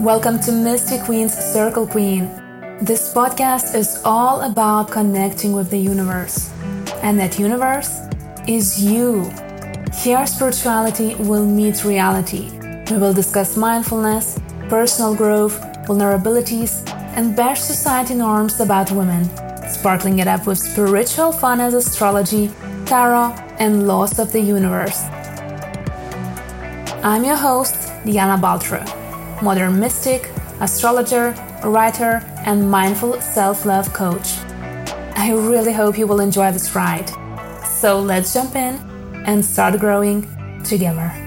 Welcome to Mystic Queen's Circle Queen. This podcast is all about connecting with the universe. And that universe is you. Here, spirituality will meet reality. We will discuss mindfulness, personal growth, vulnerabilities, and bash society norms about women, sparkling it up with spiritual fun as astrology, tarot, and laws of the universe. I'm your host, Diana Baltra, modern mystic, astrologer, writer, and mindful self love coach. I really hope you will enjoy this ride. So let's jump in and start growing together.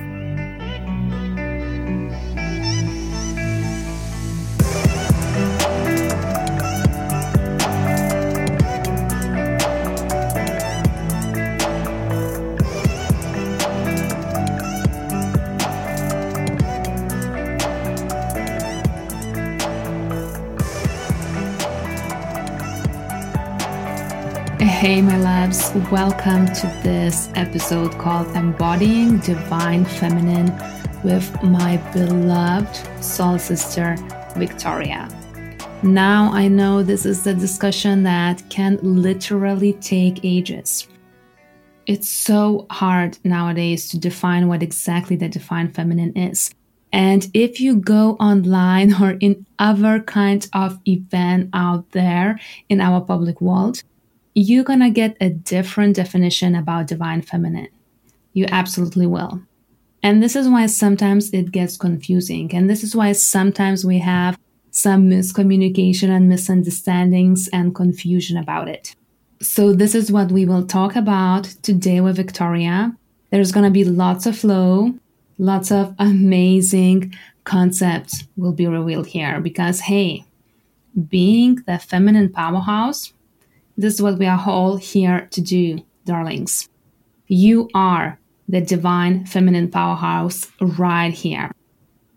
Hey, my loves, welcome to this episode called Embodying Divine Feminine with my beloved soul sister, Victoria. Now, I know this is a discussion that can literally take ages. It's so hard nowadays to define what exactly the divine feminine is. And if you go online or in other kinds of event out there in our public world, you're going to get a different definition about divine feminine. You absolutely will. And this is why sometimes it gets confusing. And this is why sometimes we have some miscommunication and misunderstandings and confusion about it. So, this is what we will talk about today with Victoria. There's going to be lots of flow, lots of amazing concepts will be revealed here because, hey, being the feminine powerhouse this is what we are all here to do, darlings. You are the divine feminine powerhouse right here.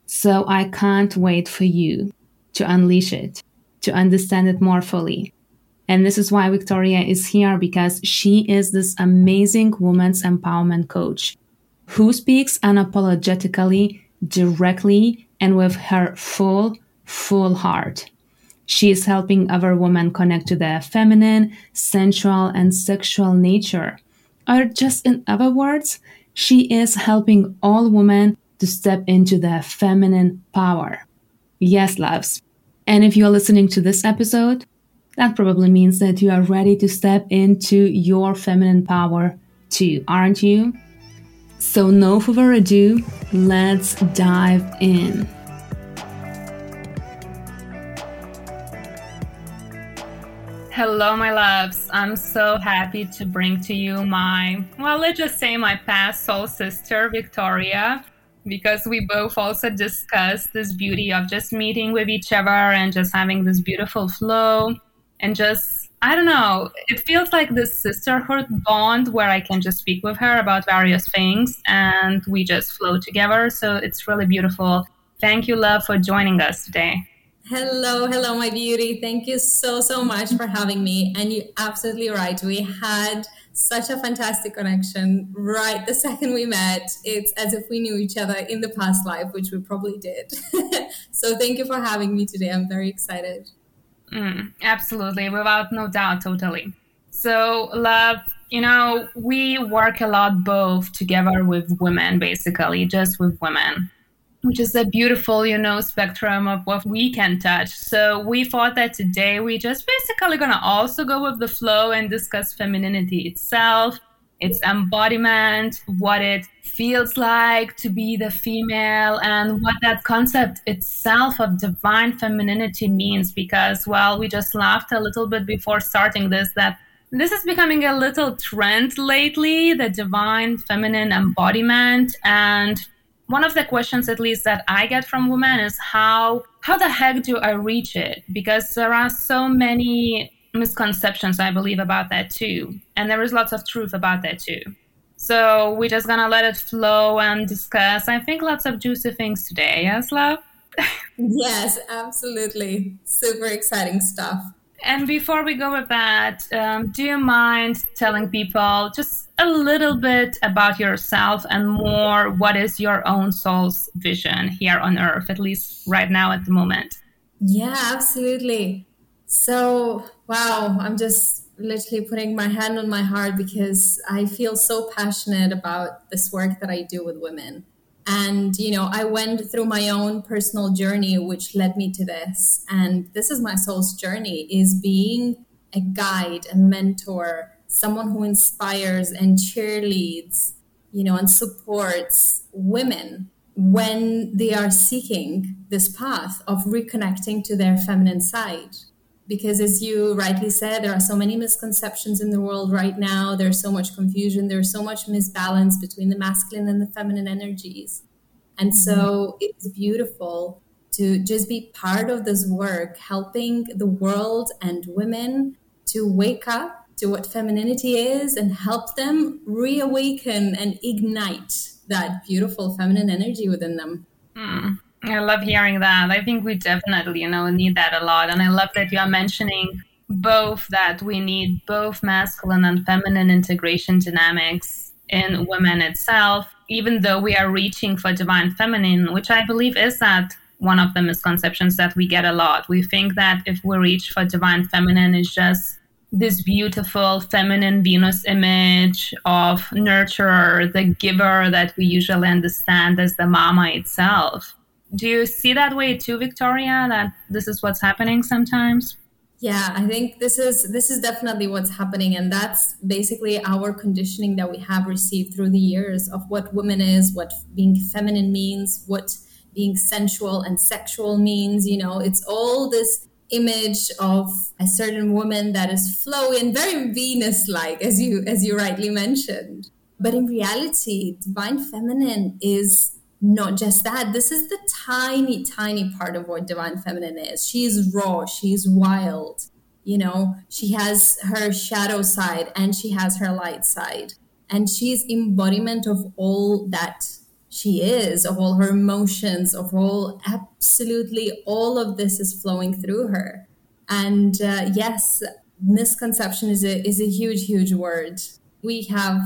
So I can't wait for you to unleash it, to understand it more fully. And this is why Victoria is here because she is this amazing woman's empowerment coach who speaks unapologetically, directly, and with her full, full heart. She is helping other women connect to their feminine, sensual, and sexual nature. Or just in other words, she is helping all women to step into their feminine power. Yes, loves. And if you're listening to this episode, that probably means that you are ready to step into your feminine power too, aren't you? So, no further ado, let's dive in. Hello, my loves. I'm so happy to bring to you my, well, let's just say my past soul sister, Victoria, because we both also discussed this beauty of just meeting with each other and just having this beautiful flow and just, I don't know, it feels like this sisterhood bond where I can just speak with her about various things and we just flow together. So it's really beautiful. Thank you, love, for joining us today. Hello, hello, my beauty. Thank you so, so much for having me. And you're absolutely right. We had such a fantastic connection right the second we met. It's as if we knew each other in the past life, which we probably did. so thank you for having me today. I'm very excited. Mm, absolutely, without no doubt, totally. So, love, you know, we work a lot both together with women, basically, just with women which is a beautiful, you know, spectrum of what we can touch. So we thought that today we just basically gonna also go with the flow and discuss femininity itself, its embodiment, what it feels like to be the female, and what that concept itself of divine femininity means. Because, well, we just laughed a little bit before starting this that this is becoming a little trend lately, the divine feminine embodiment. And one of the questions at least that i get from women is how how the heck do i reach it? Because there are so many misconceptions i believe about that too. And there is lots of truth about that too. So we're just gonna let it flow and discuss i think lots of juicy things today. Yes love? Yes absolutely. Super exciting stuff. And before we go with that, um, do you mind telling people just a little bit about yourself and more what is your own soul's vision here on earth, at least right now at the moment? Yeah, absolutely. So, wow, I'm just literally putting my hand on my heart because I feel so passionate about this work that I do with women. And, you know, I went through my own personal journey, which led me to this. And this is my soul's journey is being a guide, a mentor, someone who inspires and cheerleads, you know, and supports women when they are seeking this path of reconnecting to their feminine side. Because as you rightly said there are so many misconceptions in the world right now. There's so much confusion. There's so much misbalance between the masculine and the feminine energies. And so mm-hmm. it's beautiful to just be part of this work helping the world and women to wake up to what femininity is and help them reawaken and ignite that beautiful feminine energy within them mm. I love hearing that. I think we definitely, you know, need that a lot. And I love that you are mentioning both that we need both masculine and feminine integration dynamics in women itself, even though we are reaching for divine feminine, which I believe is that one of the misconceptions that we get a lot. We think that if we reach for divine feminine, it's just this beautiful feminine Venus image of nurturer, the giver that we usually understand as the mama itself. Do you see that way too victoria that this is what's happening sometimes? Yeah i think this is this is definitely what's happening and that's basically our conditioning that we have received through the years of what woman is what being feminine means what being sensual and sexual means you know it's all this image of a certain woman that is flowing very venus like as you as you rightly mentioned. But in reality divine feminine is not just that. This is the tiny tiny part of what divine feminine is. She's raw. She's wild. You know she has her shadow side and she has her light side. And she's embodiment of all that she is of all her emotions of all absolutely all of this is flowing through her and uh, yes misconception is a is a huge huge word we have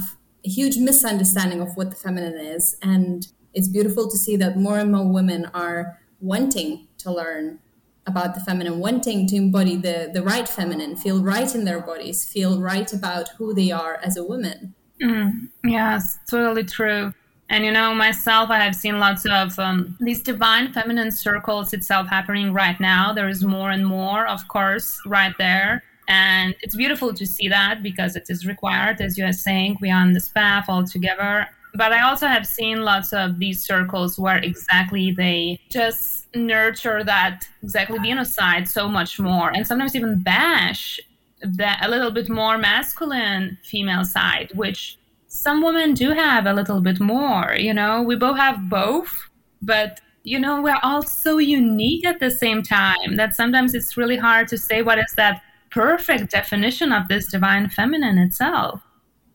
a huge misunderstanding of what the feminine is and it's beautiful to see that more and more women are wanting to learn about the feminine, wanting to embody the, the right feminine, feel right in their bodies, feel right about who they are as a woman. Mm, yes, totally true. And you know, myself, I have seen lots of um, these divine feminine circles itself happening right now. There is more and more, of course, right there. And it's beautiful to see that because it is required, as you are saying, we are on this path all together but I also have seen lots of these circles where exactly they just nurture that exactly Venus side so much more, and sometimes even bash that a little bit more masculine female side, which some women do have a little bit more. You know, we both have both, but you know, we're all so unique at the same time that sometimes it's really hard to say what is that perfect definition of this divine feminine itself.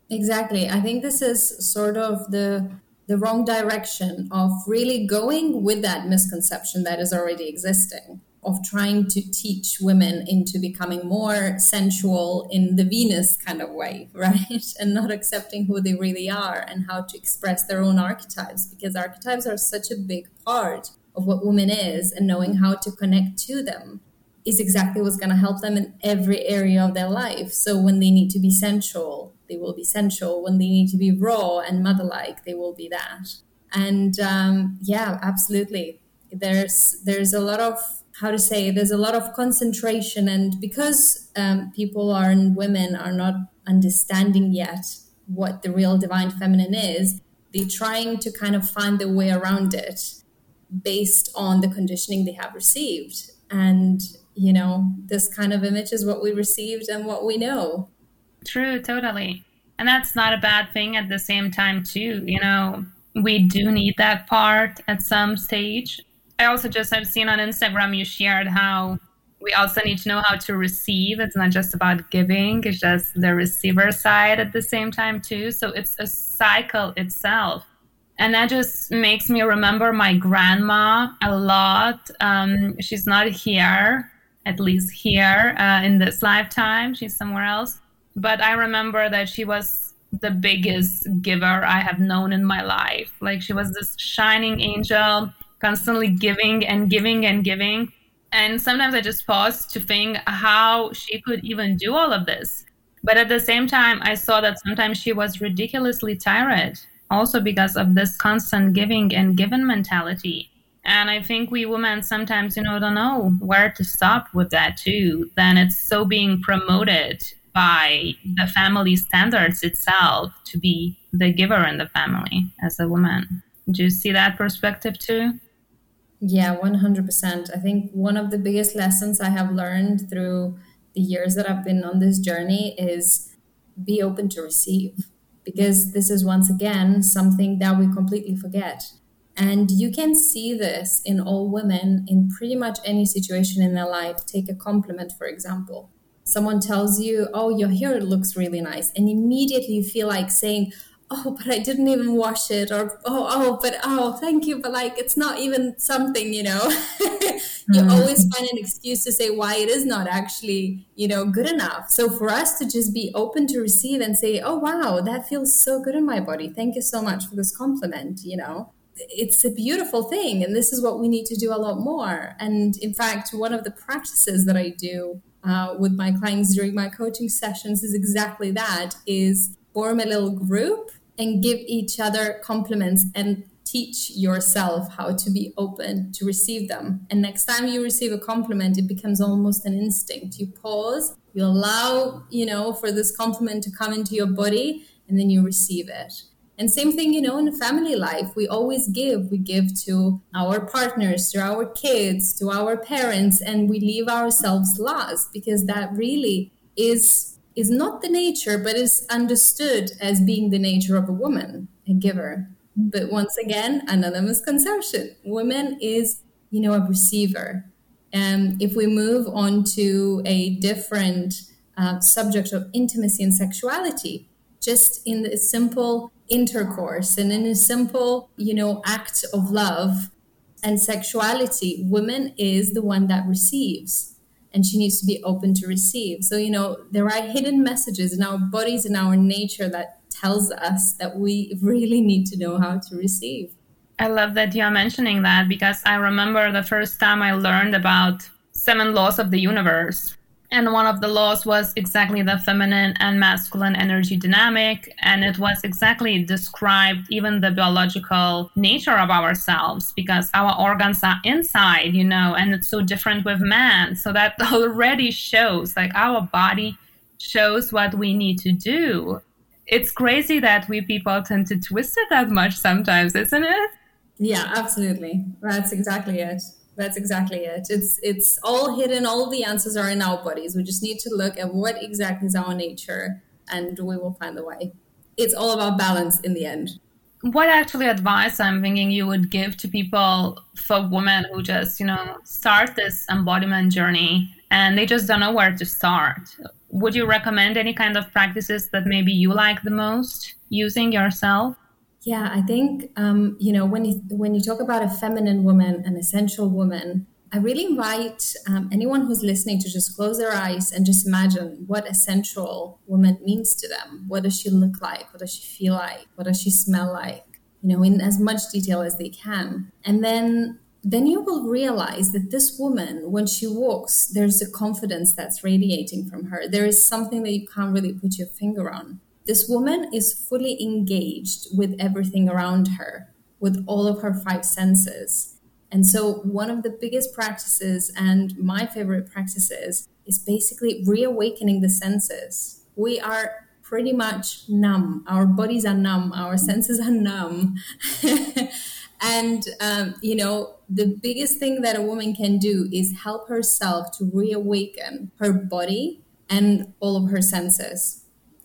Exactly. I think this is sort of the the wrong direction of really going with that misconception that is already existing of trying to teach women into becoming more sensual in the Venus kind of way, right? And not accepting who they really are and how to express their own archetypes because archetypes are such a big part of what woman is and knowing how to connect to them is exactly what's going to help them in every area of their life. So when they need to be sensual, they will be sensual. When they need to be raw and mother-like, they will be that. And um, yeah, absolutely. There's there's a lot of how to say there's a lot of concentration, and because um, people are and women are not understanding yet what the real divine feminine is, they're trying to kind of find their way around it based on the conditioning they have received. And you know, this kind of image is what we received and what we know. True, totally. And that's not a bad thing at the same time, too. You know, we do need that part at some stage. I also just have seen on Instagram you shared how we also need to know how to receive. It's not just about giving, it's just the receiver side at the same time, too. So it's a cycle itself. And that just makes me remember my grandma a lot. Um, she's not here, at least here uh, in this lifetime. She's somewhere else. But I remember that she was the biggest giver I have known in my life. Like she was this shining angel, constantly giving and giving and giving. And sometimes I just pause to think how she could even do all of this. But at the same time, I saw that sometimes she was ridiculously tired, also because of this constant giving and given mentality. And I think we women sometimes, you know, don't know where to stop with that too. Then it's so being promoted by the family standards itself to be the giver in the family as a woman. Do you see that perspective too? Yeah, 100%. I think one of the biggest lessons I have learned through the years that I've been on this journey is be open to receive because this is once again something that we completely forget. And you can see this in all women in pretty much any situation in their life. Take a compliment, for example. Someone tells you, Oh, your hair looks really nice. And immediately you feel like saying, oh, but I didn't even wash it, or oh, oh, but oh, thank you, but like it's not even something, you know. you mm. always find an excuse to say why it is not actually, you know, good enough. So for us to just be open to receive and say, oh, wow, that feels so good in my body. Thank you so much for this compliment, you know. It's a beautiful thing, and this is what we need to do a lot more. And in fact, one of the practices that I do uh, with my clients during my coaching sessions is exactly that: is form a little group and give each other compliments and teach yourself how to be open to receive them. And next time you receive a compliment, it becomes almost an instinct. You pause, you allow, you know, for this compliment to come into your body, and then you receive it. And same thing, you know, in family life, we always give. We give to our partners, to our kids, to our parents, and we leave ourselves last because that really is is not the nature, but is understood as being the nature of a woman, a giver. But once again, another misconception. Woman is, you know, a receiver. And if we move on to a different uh, subject of intimacy and sexuality, just in the simple intercourse and in a simple, you know, act of love and sexuality, woman is the one that receives and she needs to be open to receive. So, you know, there are hidden messages in our bodies and our nature that tells us that we really need to know how to receive. I love that you're mentioning that because I remember the first time I learned about seven laws of the universe and one of the laws was exactly the feminine and masculine energy dynamic. And it was exactly described even the biological nature of ourselves because our organs are inside, you know, and it's so different with man. So that already shows like our body shows what we need to do. It's crazy that we people tend to twist it that much sometimes, isn't it? Yeah, absolutely. That's exactly it. That's exactly it. It's it's all hidden. All the answers are in our bodies. We just need to look at what exactly is our nature, and we will find the way. It's all about balance in the end. What actually advice I'm thinking you would give to people for women who just you know start this embodiment journey and they just don't know where to start? Would you recommend any kind of practices that maybe you like the most using yourself? Yeah, I think um, you know when you when you talk about a feminine woman, an essential woman, I really invite um, anyone who's listening to just close their eyes and just imagine what essential woman means to them. What does she look like? What does she feel like? What does she smell like? You know, in as much detail as they can, and then then you will realize that this woman, when she walks, there's a confidence that's radiating from her. There is something that you can't really put your finger on this woman is fully engaged with everything around her, with all of her five senses. And so, one of the biggest practices, and my favorite practices, is basically reawakening the senses. We are pretty much numb. Our bodies are numb, our senses are numb. and, um, you know, the biggest thing that a woman can do is help herself to reawaken her body and all of her senses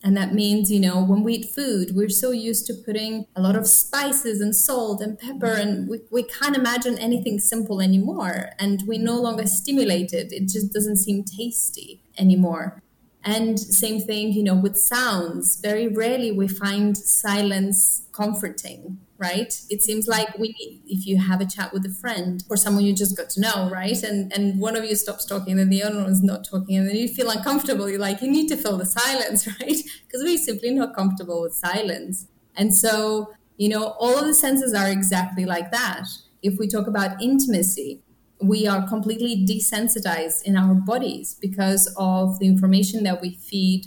and that means, you know, when we eat food, we're so used to putting a lot of spices and salt and pepper, and we, we can't imagine anything simple anymore. And we're no longer stimulate it, It just doesn't seem tasty anymore. And same thing, you know, with sounds. Very rarely we find silence comforting. Right? It seems like we if you have a chat with a friend or someone you just got to know, right? And and one of you stops talking, and the other one is not talking, and then you feel uncomfortable. You're like, you need to fill the silence, right? Because we're simply not comfortable with silence. And so, you know, all of the senses are exactly like that. If we talk about intimacy, we are completely desensitized in our bodies because of the information that we feed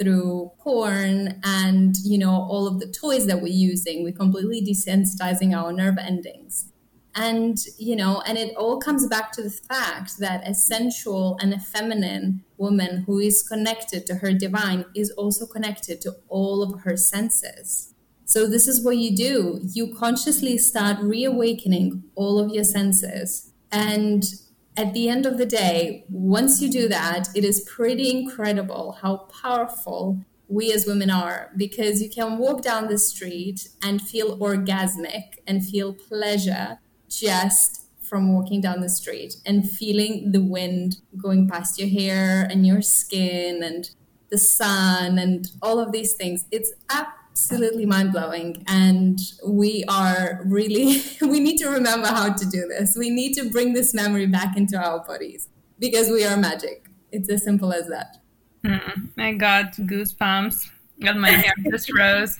through porn and you know all of the toys that we're using. We're completely desensitizing our nerve endings. And you know and it all comes back to the fact that a sensual and a feminine woman who is connected to her divine is also connected to all of her senses. So this is what you do. You consciously start reawakening all of your senses. And at the end of the day, once you do that, it is pretty incredible how powerful we as women are because you can walk down the street and feel orgasmic and feel pleasure just from walking down the street and feeling the wind going past your hair and your skin and the sun and all of these things. It's absolutely absolutely mind blowing. And we are really, we need to remember how to do this. We need to bring this memory back into our bodies because we are magic. It's as simple as that. Mm, I got goosebumps and my hair just rose.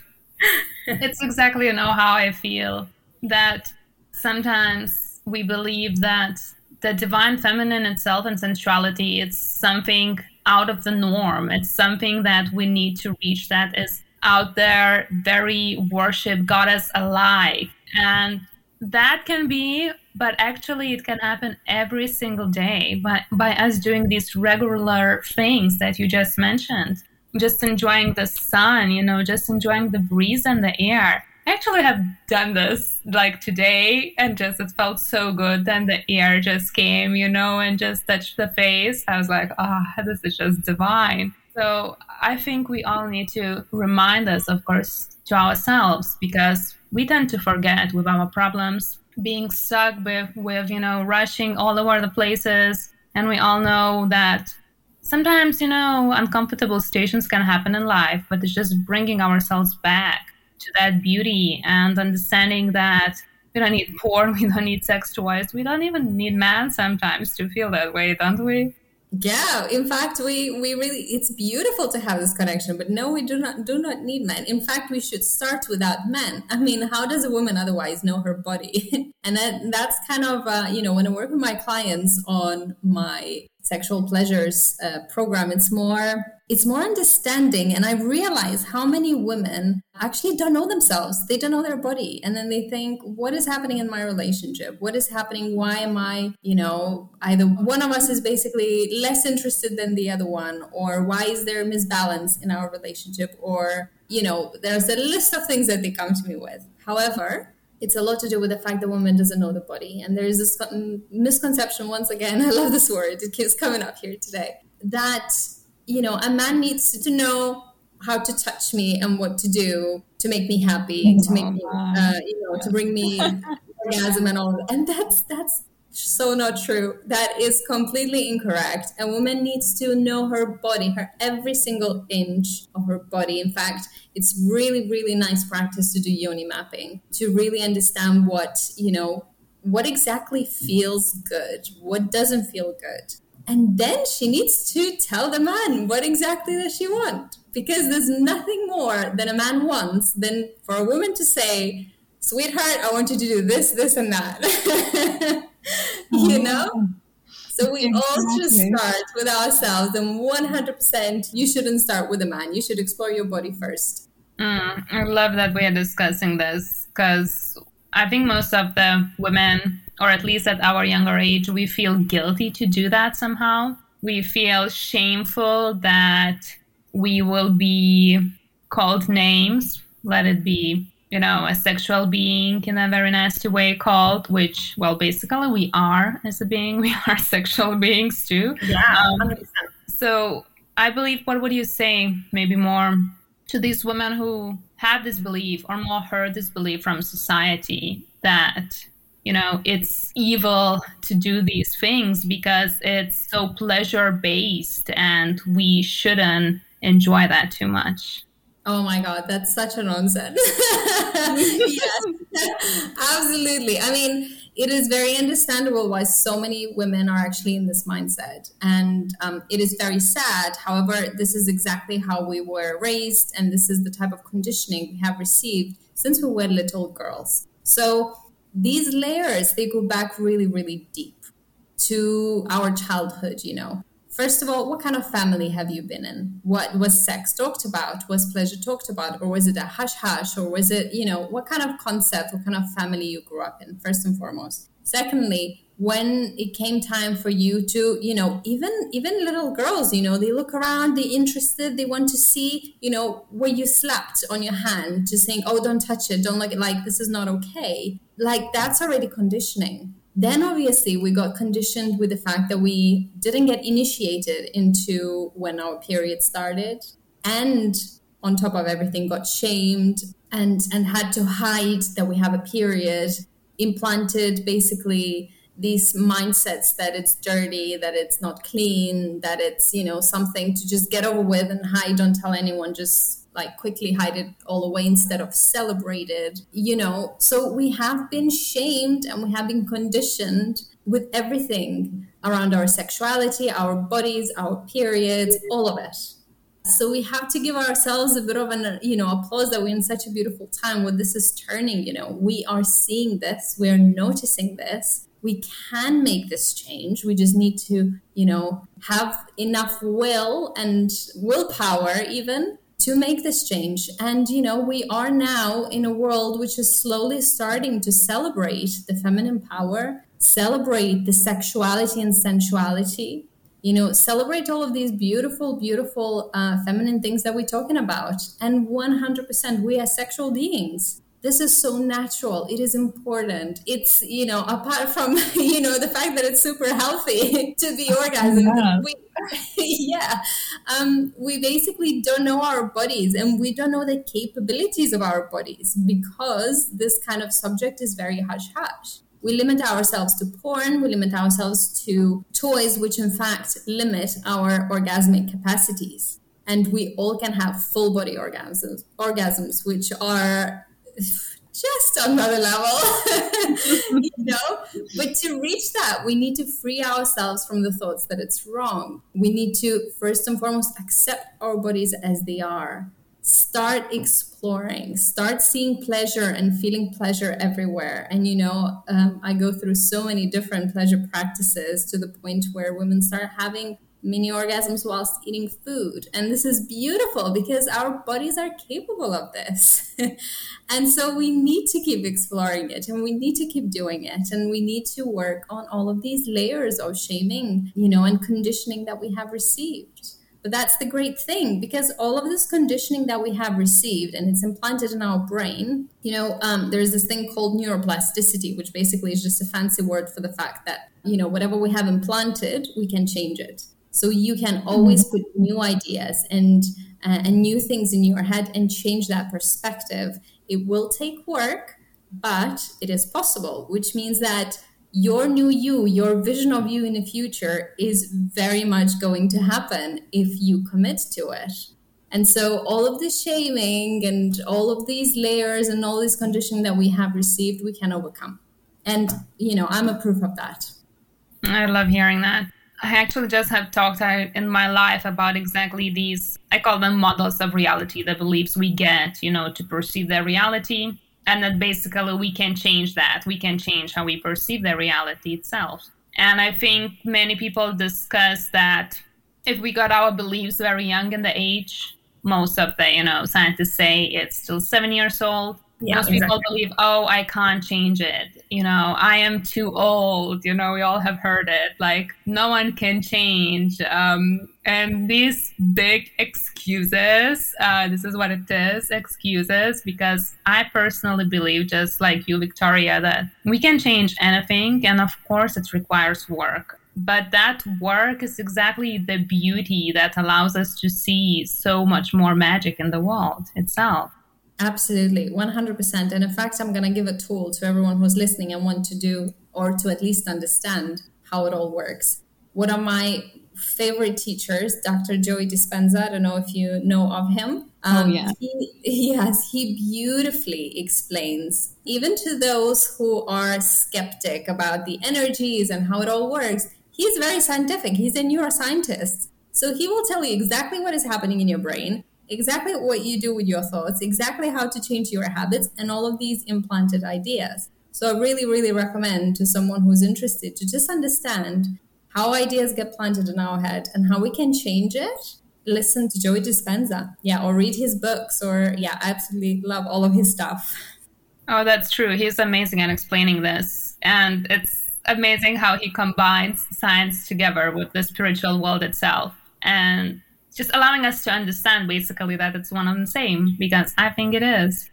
It's exactly you know how I feel that sometimes we believe that the divine feminine itself and sensuality it's something out of the norm. It's something that we need to reach that is out there very worship goddess alike and that can be but actually it can happen every single day by, by us doing these regular things that you just mentioned. Just enjoying the sun you know just enjoying the breeze and the air. I actually have done this like today and just it felt so good. Then the air just came you know and just touched the face. I was like ah oh, this is just divine so I think we all need to remind us, of course, to ourselves because we tend to forget with our problems, being stuck with, with you know, rushing all over the places. And we all know that sometimes, you know, uncomfortable situations can happen in life, but it's just bringing ourselves back to that beauty and understanding that we don't need porn, we don't need sex toys, we don't even need man sometimes to feel that way, don't we? Yeah, in fact, we we really it's beautiful to have this connection, but no, we do not do not need men. In fact, we should start without men. I mean, how does a woman otherwise know her body? and that that's kind of uh, you know when I work with my clients on my sexual pleasures uh, program, it's more it's more understanding. And i realize how many women actually don't know themselves. They don't know their body. And then they think what is happening in my relationship? What is happening? Why am i you know either one of us is basically less interested than the other one? Or why is there a misbalance in our relationship? Or you know there's a list of things that they come to me with. However it's a lot to do with the fact that woman doesn't know the body and there is this misconception once again i love this word it keeps coming up here today that you know, a man needs to know how to touch me and what to do to make me happy, to make me, uh, you know, to bring me orgasm and all. And that's that's so not true. That is completely incorrect. A woman needs to know her body, her every single inch of her body. In fact, it's really, really nice practice to do yoni mapping to really understand what, you know, what exactly feels good, what doesn't feel good. And then she needs to tell the man what exactly does she want. Because there's nothing more than a man wants than for a woman to say, sweetheart, I want you to do this, this, and that. you know? So we exactly. all should start with ourselves, and 100% you shouldn't start with a man. You should explore your body first. Mm, I love that we are discussing this because I think most of the women or at least at our younger age, we feel guilty to do that somehow. We feel shameful that we will be called names, let it be, you know, a sexual being in a very nasty way called, which, well, basically we are as a being, we are sexual beings too. Yeah. Um, so I believe, what would you say, maybe more to these women who have this belief or more heard this belief from society that you know it's evil to do these things because it's so pleasure based and we shouldn't enjoy that too much Oh my God, that's such a nonsense. yes, absolutely. I mean, it is very understandable why so many women are actually in this mindset. And um, it is very sad. However, this is exactly how we were raised, and this is the type of conditioning we have received since we were little girls. So these layers, they go back really, really deep to our childhood, you know. First of all, what kind of family have you been in? What was sex talked about? Was pleasure talked about? Or was it a hush hush? Or was it, you know, what kind of concept, what kind of family you grew up in, first and foremost? Secondly, when it came time for you to you know even even little girls you know they look around they're interested they want to see you know where you slapped on your hand just saying oh don't touch it don't look like this is not okay like that's already conditioning then obviously we got conditioned with the fact that we didn't get initiated into when our period started. And on top of everything got shamed and and had to hide that we have a period implanted basically these mindsets that it's dirty that it's not clean that it's you know something to just get over with and hide don't tell anyone just like quickly hide it all away instead of celebrated you know? So we have been shamed and we have been conditioned with everything around our sexuality our bodies our periods all of it. So we have to give ourselves a bit of an you know applause that we're in such a beautiful time where this is turning you know? We are seeing this. We're noticing this. We can make this change. We just need to you know have enough will and willpower even to make this change. And, you know, we are now in a world which is slowly starting to celebrate the feminine power, celebrate the sexuality and sensuality, you know, celebrate all of these beautiful, beautiful uh, feminine things that we're talking about. And 100%, we are sexual beings this is so natural it is important it's you know apart from you know the fact that it's super healthy to be orgasm yeah. We, yeah. Um, we basically don't know our bodies and we don't know the capabilities of our bodies because this kind of subject is very hush hush we limit ourselves to porn we limit ourselves to toys which in fact limit our orgasmic capacities. And we all can have full body orgasms orgasms which are just another level, you know? But to reach that, we need to free ourselves from the thoughts that it's wrong. We need to, first and foremost, accept our bodies as they are. Start exploring, start seeing pleasure and feeling pleasure everywhere. And, you know, um, I go through so many different pleasure practices to the point where women start having mini orgasms whilst eating food. And this is beautiful because our bodies are capable of this. and so we need to keep exploring it and we need to keep doing it. And we need to work on all of these layers of shaming, you know, and conditioning that we have received. But that's the great thing because all of this conditioning that we have received and it's implanted in our brain, you know, um, there's this thing called neuroplasticity, which basically is just a fancy word for the fact that, you know, whatever we have implanted, we can change it. So you can always put new ideas and uh, and new things in your head and change that perspective. It will take work, but it is possible, which means that your new you, your vision of you in the future is very much going to happen if you commit to it. And so all of the shaming and all of these layers and all this conditioning that we have received, we can overcome. And, you know, I'm a proof of that. I love hearing that. I actually just have talked in my life about exactly these, I call them models of reality, the beliefs we get, you know, to perceive the reality. And that basically we can change that. We can change how we perceive the reality itself. And I think many people discuss that if we got our beliefs very young in the age, most of the, you know, scientists say it's still seven years old yeah, most people believe oh i can't change it. You know i am too old. You know we all have heard it. Like no one can change. Um, and these big excuses uh, this is what it is excuses because i personally believe just like you victoria that we can change anything and of course it requires work. But that work is exactly the beauty that allows us to see so much more magic in the world itself Absolutely, 100%. And in fact, I'm going to give a tool to everyone who's listening and want to do or to at least understand how it all works. One of my favorite teachers, Dr. Joey Dispenza, I don't know if you know of him. Oh, um, oh, yeah. He, yes, he beautifully explains, even to those who are skeptic about the energies and how it all works. He's very scientific. He's a neuroscientist. So he will tell you exactly what is happening in your brain, exactly what you do with your thoughts, exactly how to change your habits, and all of these implanted ideas. So I really, really recommend to someone who's interested to just understand how ideas get planted in our head and how we can change it listen to Joey Dispenza, yeah, or read his books, or yeah, I absolutely love all of his stuff. Oh, that's true. He's amazing at explaining this, and it's amazing how he combines science together with the spiritual world itself, and just allowing us to understand basically that it's one and the same. Because I think it is.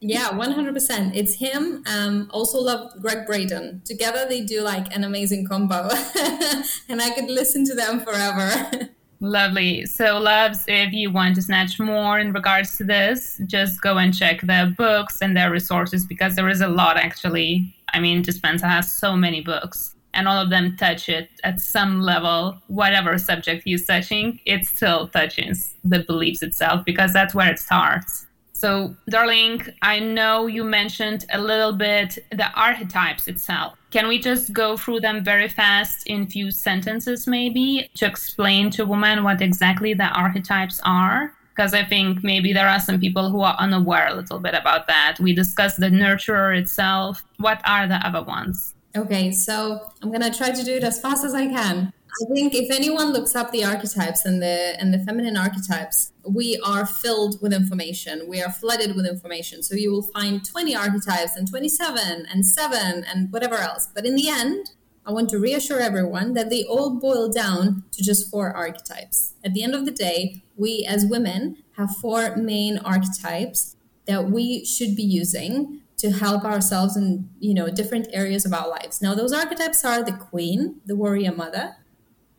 Yeah, 100%. It's him. Um, also love Gregg Braden. Together they do like an amazing combo. and I could listen to them forever. Lovely. So, loves, if you want to snatch more in regards to this, just go and check their books and their resources because there is a lot actually. I mean, Dispenza has so many books and all of them touch it at some level. Whatever subject he's touching, it still touches the beliefs itself because that's where it starts. So, darling, I know you mentioned a little bit the archetypes itself. Can we just go through them very fast in few sentences, maybe, to explain to women what exactly the archetypes are? Because I think maybe there are some people who are unaware a little bit about that. We discussed the nurturer itself. What are the other ones? Okay, so I'm to try to do it as fast as I can. I think if anyone looks up the archetypes and the and the feminine archetypes, we are filled with information. We are flooded with information. So you will find 20 archetypes and 27 and 7 and whatever else. But in the end, I want to reassure everyone that they all boil down to just four archetypes. At the end of the day, we as women have four main archetypes that we should be using to help ourselves in you know different areas of our lives. Now those archetypes are the queen, the warrior mother,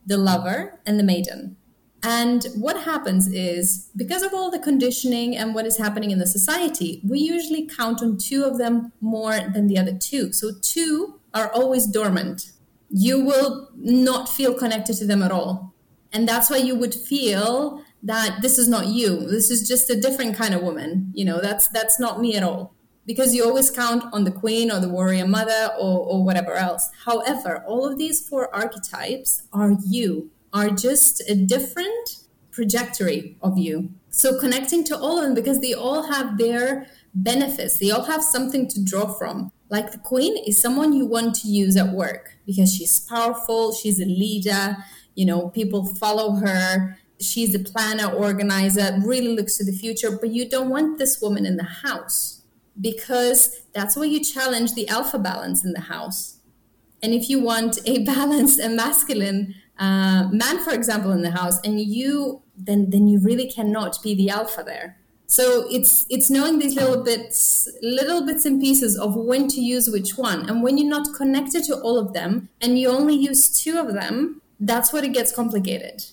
the lover, and the maiden. And what happens is, because of all the conditioning and what is happening in the society, we usually count on two of them more than the other two. So, two are always dormant. You will not feel connected to them at all. And that's why you would feel that this is not you. This is just a different kind of woman. You know, that's that's not me at all because you always count on the queen or the warrior mother or, or whatever else. However, all of these four archetypes are you, are just a different trajectory of you. So connecting to all of them because they all have their benefits, they all have something to draw from. Like the queen is someone you want to use at work because she's powerful, she's a leader, you know, people follow her. She's a planner, organizer, really looks to the future, but you don't want this woman in the house because that's where you challenge the alpha balance in the house. And if you want a balanced and masculine uh, man, for example, in the house, and you then then you really cannot be the alpha there. So it's it's knowing these little bits, little bits and pieces of when to use which one, and when you're not connected to all of them, and you only use two of them, that's where it gets complicated.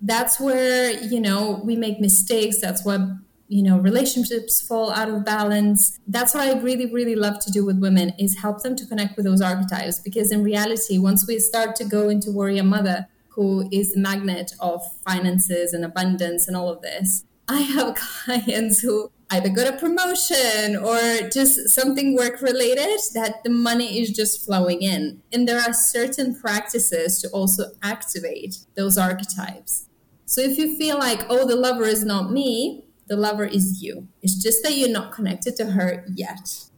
That's where you know we make mistakes. That's what you know relationships fall out of balance. That's what i really really love to do with women is help them to connect with those archetypes. Because in reality once we start to go into warrior mother who is the magnet of finances and abundance and all of this i have clients who either got a promotion or just something work related that the money is just flowing in. And there are certain practices to also activate those archetypes. So if you feel like oh the lover is not me the lover is you. It's just that you're not connected to her yet.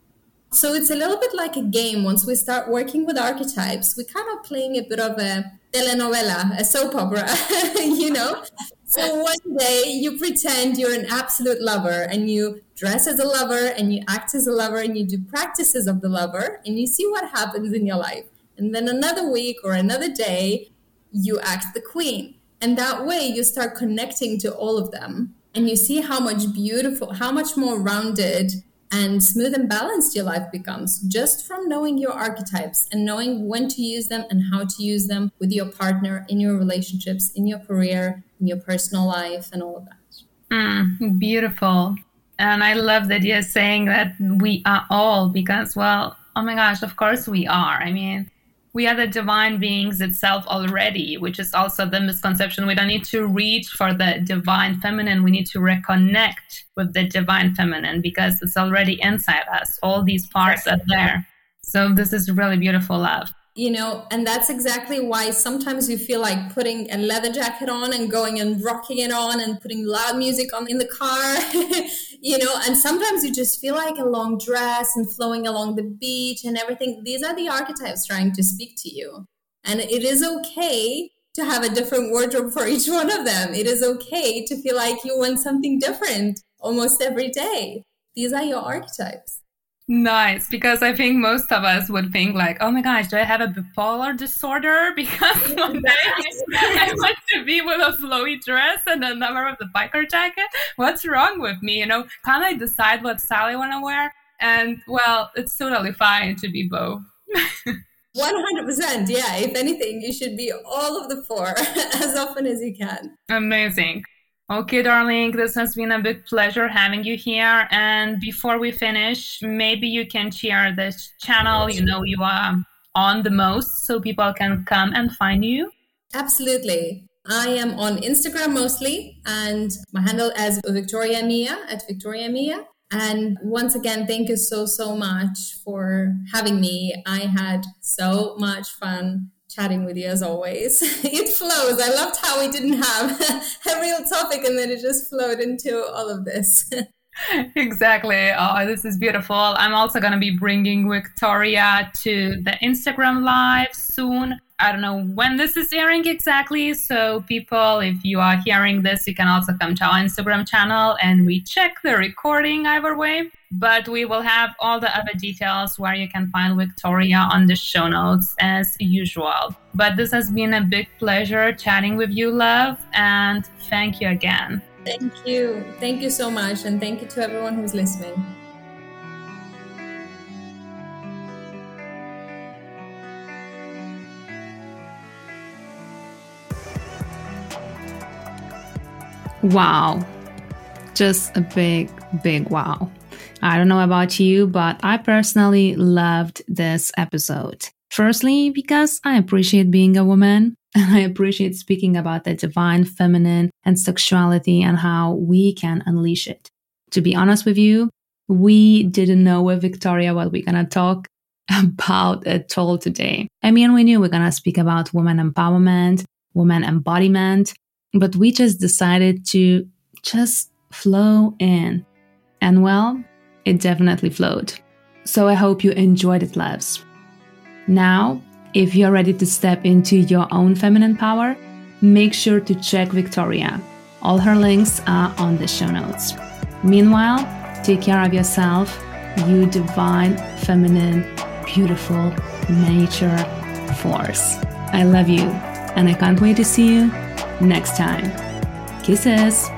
So it's a little bit like a game. Once we start working with archetypes, we're kind of playing a bit of a telenovela, a soap opera, you know? So one day you pretend you're an absolute lover and you dress as a lover and you act as a lover and you do practices of the lover and you see what happens in your life. And then another week or another day, you act the queen. And that way you start connecting to all of them and you see how much beautiful, how much more rounded and smooth and balanced your life becomes just from knowing your archetypes and knowing when to use them and how to use them with your partner in your relationships, in your career, in your personal life, and all of that. Mm, beautiful. And I love that you're saying that we are all because, well, oh my gosh, of course we are. I mean, we are the divine beings itself already, which is also the misconception. We don't need to reach for the divine feminine. We need to reconnect with the divine feminine because it's already inside us. All these parts are there. So this is really beautiful love you know and that's exactly why sometimes you feel like putting a leather jacket on and going and rocking it on and putting loud music on in the car you know and sometimes you just feel like a long dress and flowing along the beach and everything. These are the archetypes trying to speak to you. And it is okay to have a different wardrobe for each one of them. It is okay to feel like you want something different almost every day. These are your archetypes Nice, because I think most of us would think like, "Oh my gosh, do I have a bipolar disorder?" Because one day I want to be with a flowy dress and another with a biker jacket. What's wrong with me? You know, can't I decide what style I want to wear? And well, it's totally fine to be both. 100%. Yeah. If anything, you should be all of the four as often as you can. Amazing. Okay, darling, this has been a big pleasure having you here. And before we finish, maybe you can share this channel you know you are on the most so people can come and find you. Absolutely. I am on Instagram mostly, and my handle is Victoria Mia at Victoria Mia. And once again, thank you so, so much for having me. I had so much fun chatting with you as always. it flows. I loved how we didn't have a real topic and then it just flowed into all of this. exactly. Oh, this is beautiful. I'm also going to be bringing Victoria to the Instagram live soon. I don't know when this is airing exactly. So, people, if you are hearing this, you can also come to our Instagram channel and we check the recording either way. But we will have all the other details where you can find Victoria on the show notes as usual. But this has been a big pleasure chatting with you, love, and thank you again. Thank you. Thank you so much. And thank you to everyone who's listening. Wow. Just a big, big wow. I don't know about you, but I personally loved this episode. Firstly, because I appreciate being a woman and I appreciate speaking about the divine feminine and sexuality and how we can unleash it. To be honest with you, we didn't know with Victoria what we're going to talk about at all today. I mean, we knew we're going to speak about woman empowerment, woman embodiment, but we just decided to just flow in. And well, it definitely flowed. So I hope you enjoyed it, loves. Now, if you're ready to step into your own feminine power, make sure to check Victoria. All her links are on the show notes. Meanwhile, take care of yourself, you divine, feminine, beautiful nature force. I love you, and I can't wait to see you next time. Kisses.